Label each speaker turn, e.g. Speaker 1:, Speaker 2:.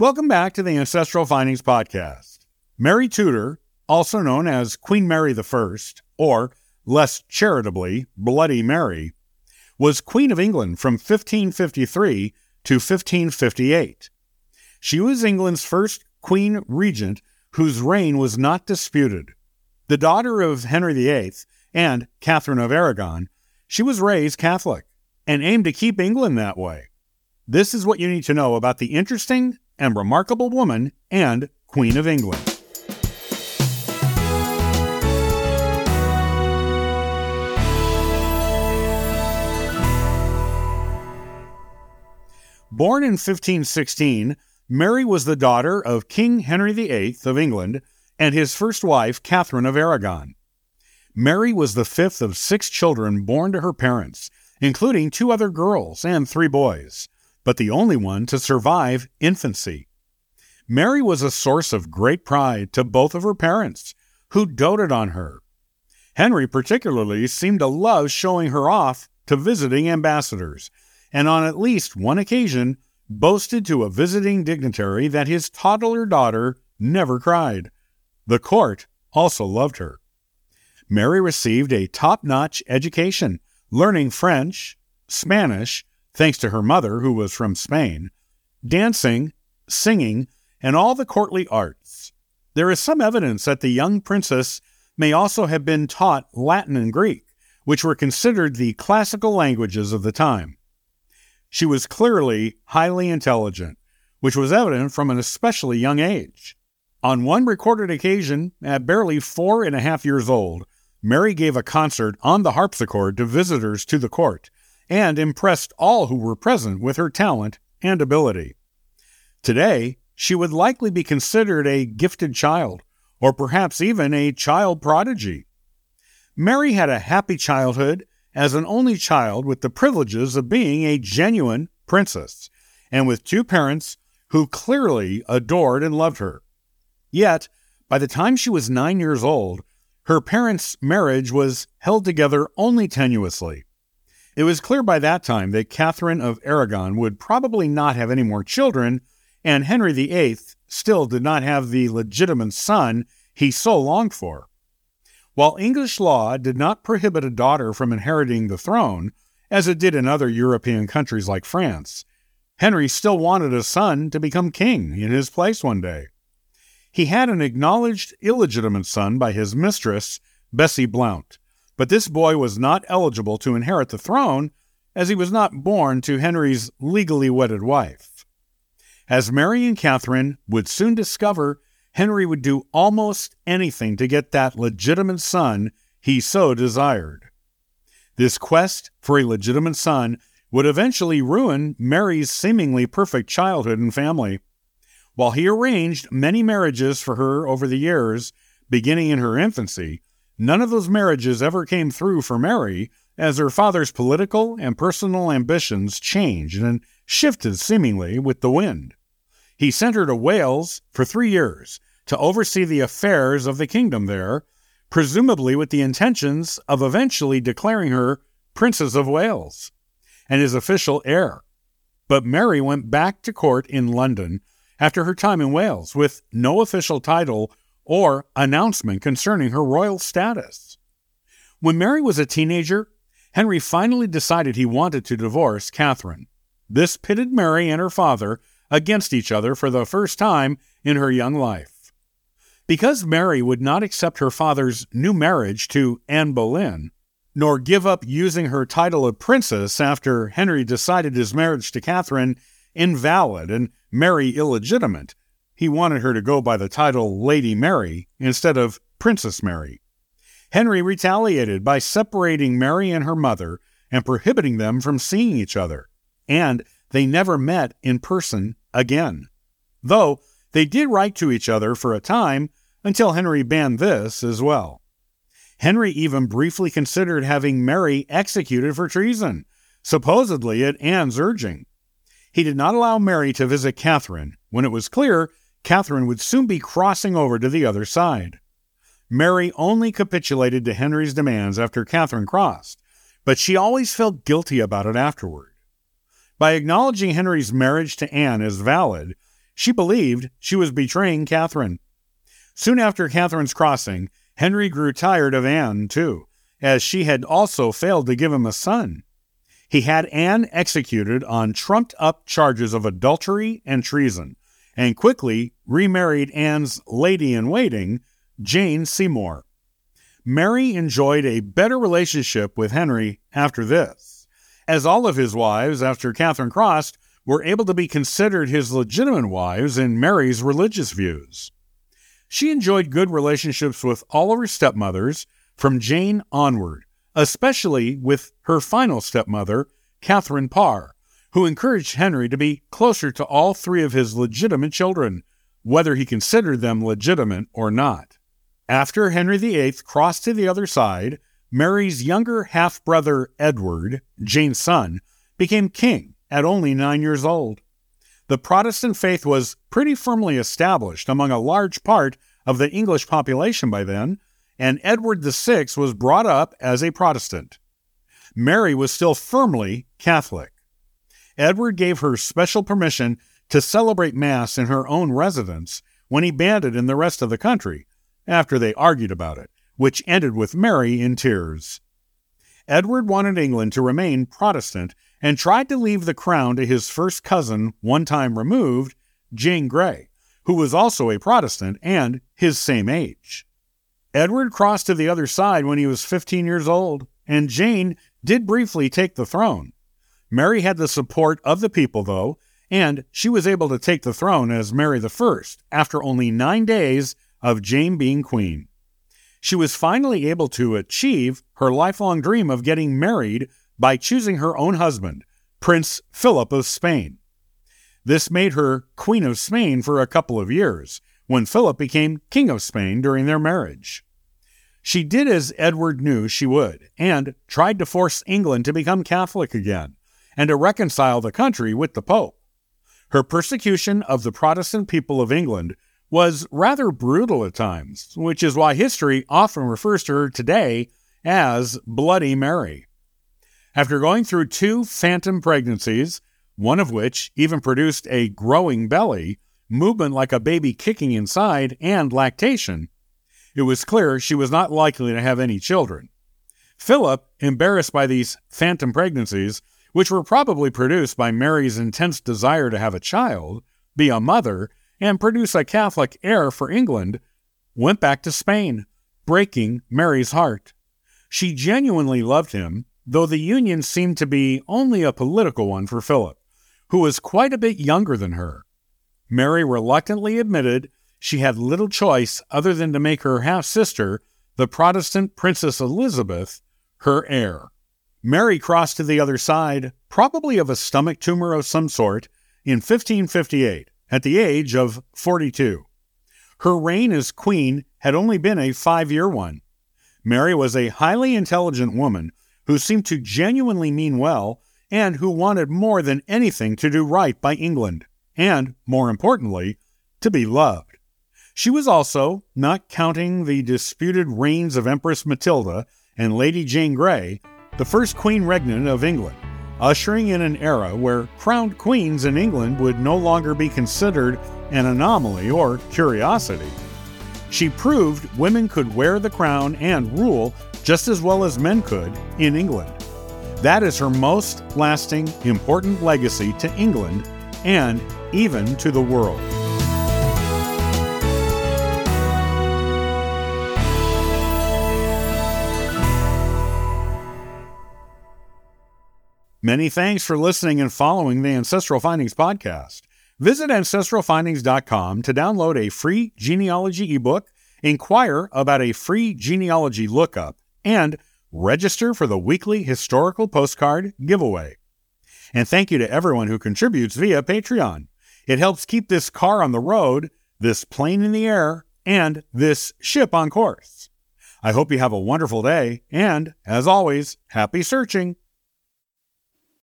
Speaker 1: Welcome back to the Ancestral Findings Podcast. Mary Tudor, also known as Queen Mary I, or less charitably, Bloody Mary, was Queen of England from 1553 to 1558. She was England's first queen regnant whose reign was not disputed. The daughter of Henry VIII and Catherine of Aragon, she was raised Catholic and aimed to keep England that way. This is what you need to know about the interesting and remarkable woman and Queen of England. Born in 1516, Mary was the daughter of King Henry VIII of England and his first wife, Catherine of Aragon. Mary was the fifth of six children born to her parents, including two other girls and three boys but the only one to survive infancy. Mary was a source of great pride to both of her parents, who doted on her. Henry particularly seemed to love showing her off to visiting ambassadors, and on at least one occasion boasted to a visiting dignitary that his toddler daughter never cried. The court also loved her. Mary received a top notch education, learning French, Spanish, thanks to her mother, who was from Spain, dancing, singing, and all the courtly arts. There is some evidence that the young princess may also have been taught Latin and Greek, which were considered the classical languages of the time. She was clearly highly intelligent, which was evident from an especially young age. On one recorded occasion, at barely four and a half years old, Mary gave a concert on the harpsichord to visitors to the court, and impressed all who were present with her talent and ability. Today, she would likely be considered a gifted child, or perhaps even a child prodigy. Mary had a happy childhood as an only child with the privileges of being a genuine princess, and with two parents who clearly adored and loved her. Yet, by the time she was nine years old, her parents' marriage was held together only tenuously. It was clear by that time that Catherine of Aragon would probably not have any more children, and Henry VIII still did not have the legitimate son he so longed for. While English law did not prohibit a daughter from inheriting the throne, as it did in other European countries like France, Henry still wanted a son to become king in his place one day. He had an acknowledged illegitimate son by his mistress, Bessie Blount, but this boy was not eligible to inherit the throne, as he was not born to Henry's legally wedded wife. As Mary and Catherine would soon discover, Henry would do almost anything to get that legitimate son he so desired. This quest for a legitimate son would eventually ruin Mary's seemingly perfect childhood and family. While he arranged many marriages for her over the years, beginning in her infancy, None of those marriages ever came through for Mary, as her father's political and personal ambitions changed and shifted seemingly with the wind. He sent her to Wales for three years to oversee the affairs of the kingdom there, presumably with the intentions of eventually declaring her Princess of Wales and his official heir. But Mary went back to court in London after her time in Wales with no official title or announcement concerning her royal status. When Mary was a teenager, Henry finally decided he wanted to divorce Catherine. This pitted Mary and her father against each other for the first time in her young life. Because Mary would not accept her father's new marriage to Anne Boleyn, nor give up using her title of princess after Henry decided his marriage to Catherine invalid and Mary illegitimate, he wanted her to go by the title Lady Mary instead of Princess Mary. Henry retaliated by separating Mary and her mother and prohibiting them from seeing each other, and they never met in person again. Though they did write to each other for a time until Henry banned this as well. Henry even briefly considered having Mary executed for treason, supposedly at Anne's urging. He did not allow Mary to visit Catherine when it was clear Catherine would soon be crossing over to the other side. Mary only capitulated to Henry's demands after Catherine crossed, but she always felt guilty about it afterward. By acknowledging Henry's marriage to Anne as valid, she believed she was betraying Catherine. Soon after Catherine's crossing, Henry grew tired of Anne, too, as she had also failed to give him a son. He had Anne executed on trumped up charges of adultery and treason, and quickly remarried Anne's lady in waiting, Jane Seymour. Mary enjoyed a better relationship with Henry after this, as all of his wives after Catherine crossed were able to be considered his legitimate wives in Mary's religious views. She enjoyed good relationships with all of her stepmothers from Jane onward, especially with her final stepmother, Catherine Parr, who encouraged Henry to be closer to all three of his legitimate children, whether he considered them legitimate or not. After Henry VIII crossed to the other side, Mary's younger half brother Edward, Jane's son, became king at only nine years old. The Protestant faith was pretty firmly established among a large part of the English population by then, and Edward VI was brought up as a Protestant. Mary was still firmly Catholic. Edward gave her special permission to celebrate Mass in her own residence when he banned it in the rest of the country, after they argued about it, which ended with Mary in tears. Edward wanted England to remain Protestant and tried to leave the crown to his first cousin, one time removed, Jane Grey, who was also a Protestant and his same age. Edward crossed to the other side when he was 15 years old, and Jane did briefly take the throne. Mary had the support of the people, though, and she was able to take the throne as Mary I after only nine days of Jane being queen. She was finally able to achieve her lifelong dream of getting married by choosing her own husband, Prince Philip of Spain. This made her Queen of Spain for a couple of years, when Philip became King of Spain during their marriage. She did as Edward knew she would, and tried to force England to become Catholic again, and to reconcile the country with the Pope. Her persecution of the Protestant people of England was rather brutal at times, which is why history often refers to her today as Bloody Mary. After going through two phantom pregnancies, one of which even produced a growing belly, movement like a baby kicking inside, and lactation, it was clear she was not likely to have any children. Philip, embarrassed by these phantom pregnancies, which were probably produced by Mary's intense desire to have a child, be a mother, and produce a Catholic heir for England, went back to Spain, breaking Mary's heart. She genuinely loved him, though the union seemed to be only a political one for Philip, who was quite a bit younger than her. Mary reluctantly admitted she had little choice other than to make her half sister, the Protestant Princess Elizabeth, her heir. Mary crossed to the other side, probably of a stomach tumor of some sort, in 1558, at the age of 42. Her reign as queen had only been a five year one. Mary was a highly intelligent woman who seemed to genuinely mean well and who wanted more than anything to do right by England, and, more importantly, to be loved. She was also, not counting the disputed reigns of Empress Matilda and Lady Jane Grey, the first Queen Regnant of England, ushering in an era where crowned queens in England would no longer be considered an anomaly or curiosity. She proved women could wear the crown and rule just as well as men could in England. That is her most lasting, important legacy to England and even to the world. Many thanks for listening and following the Ancestral Findings podcast. Visit ancestralfindings.com to download a free genealogy ebook, inquire about a free genealogy lookup, and register for the weekly historical postcard giveaway. And thank you to everyone who contributes via Patreon. It helps keep this car on the road, this plane in the air, and this ship on course. I hope you have a wonderful day, and as always, happy searching.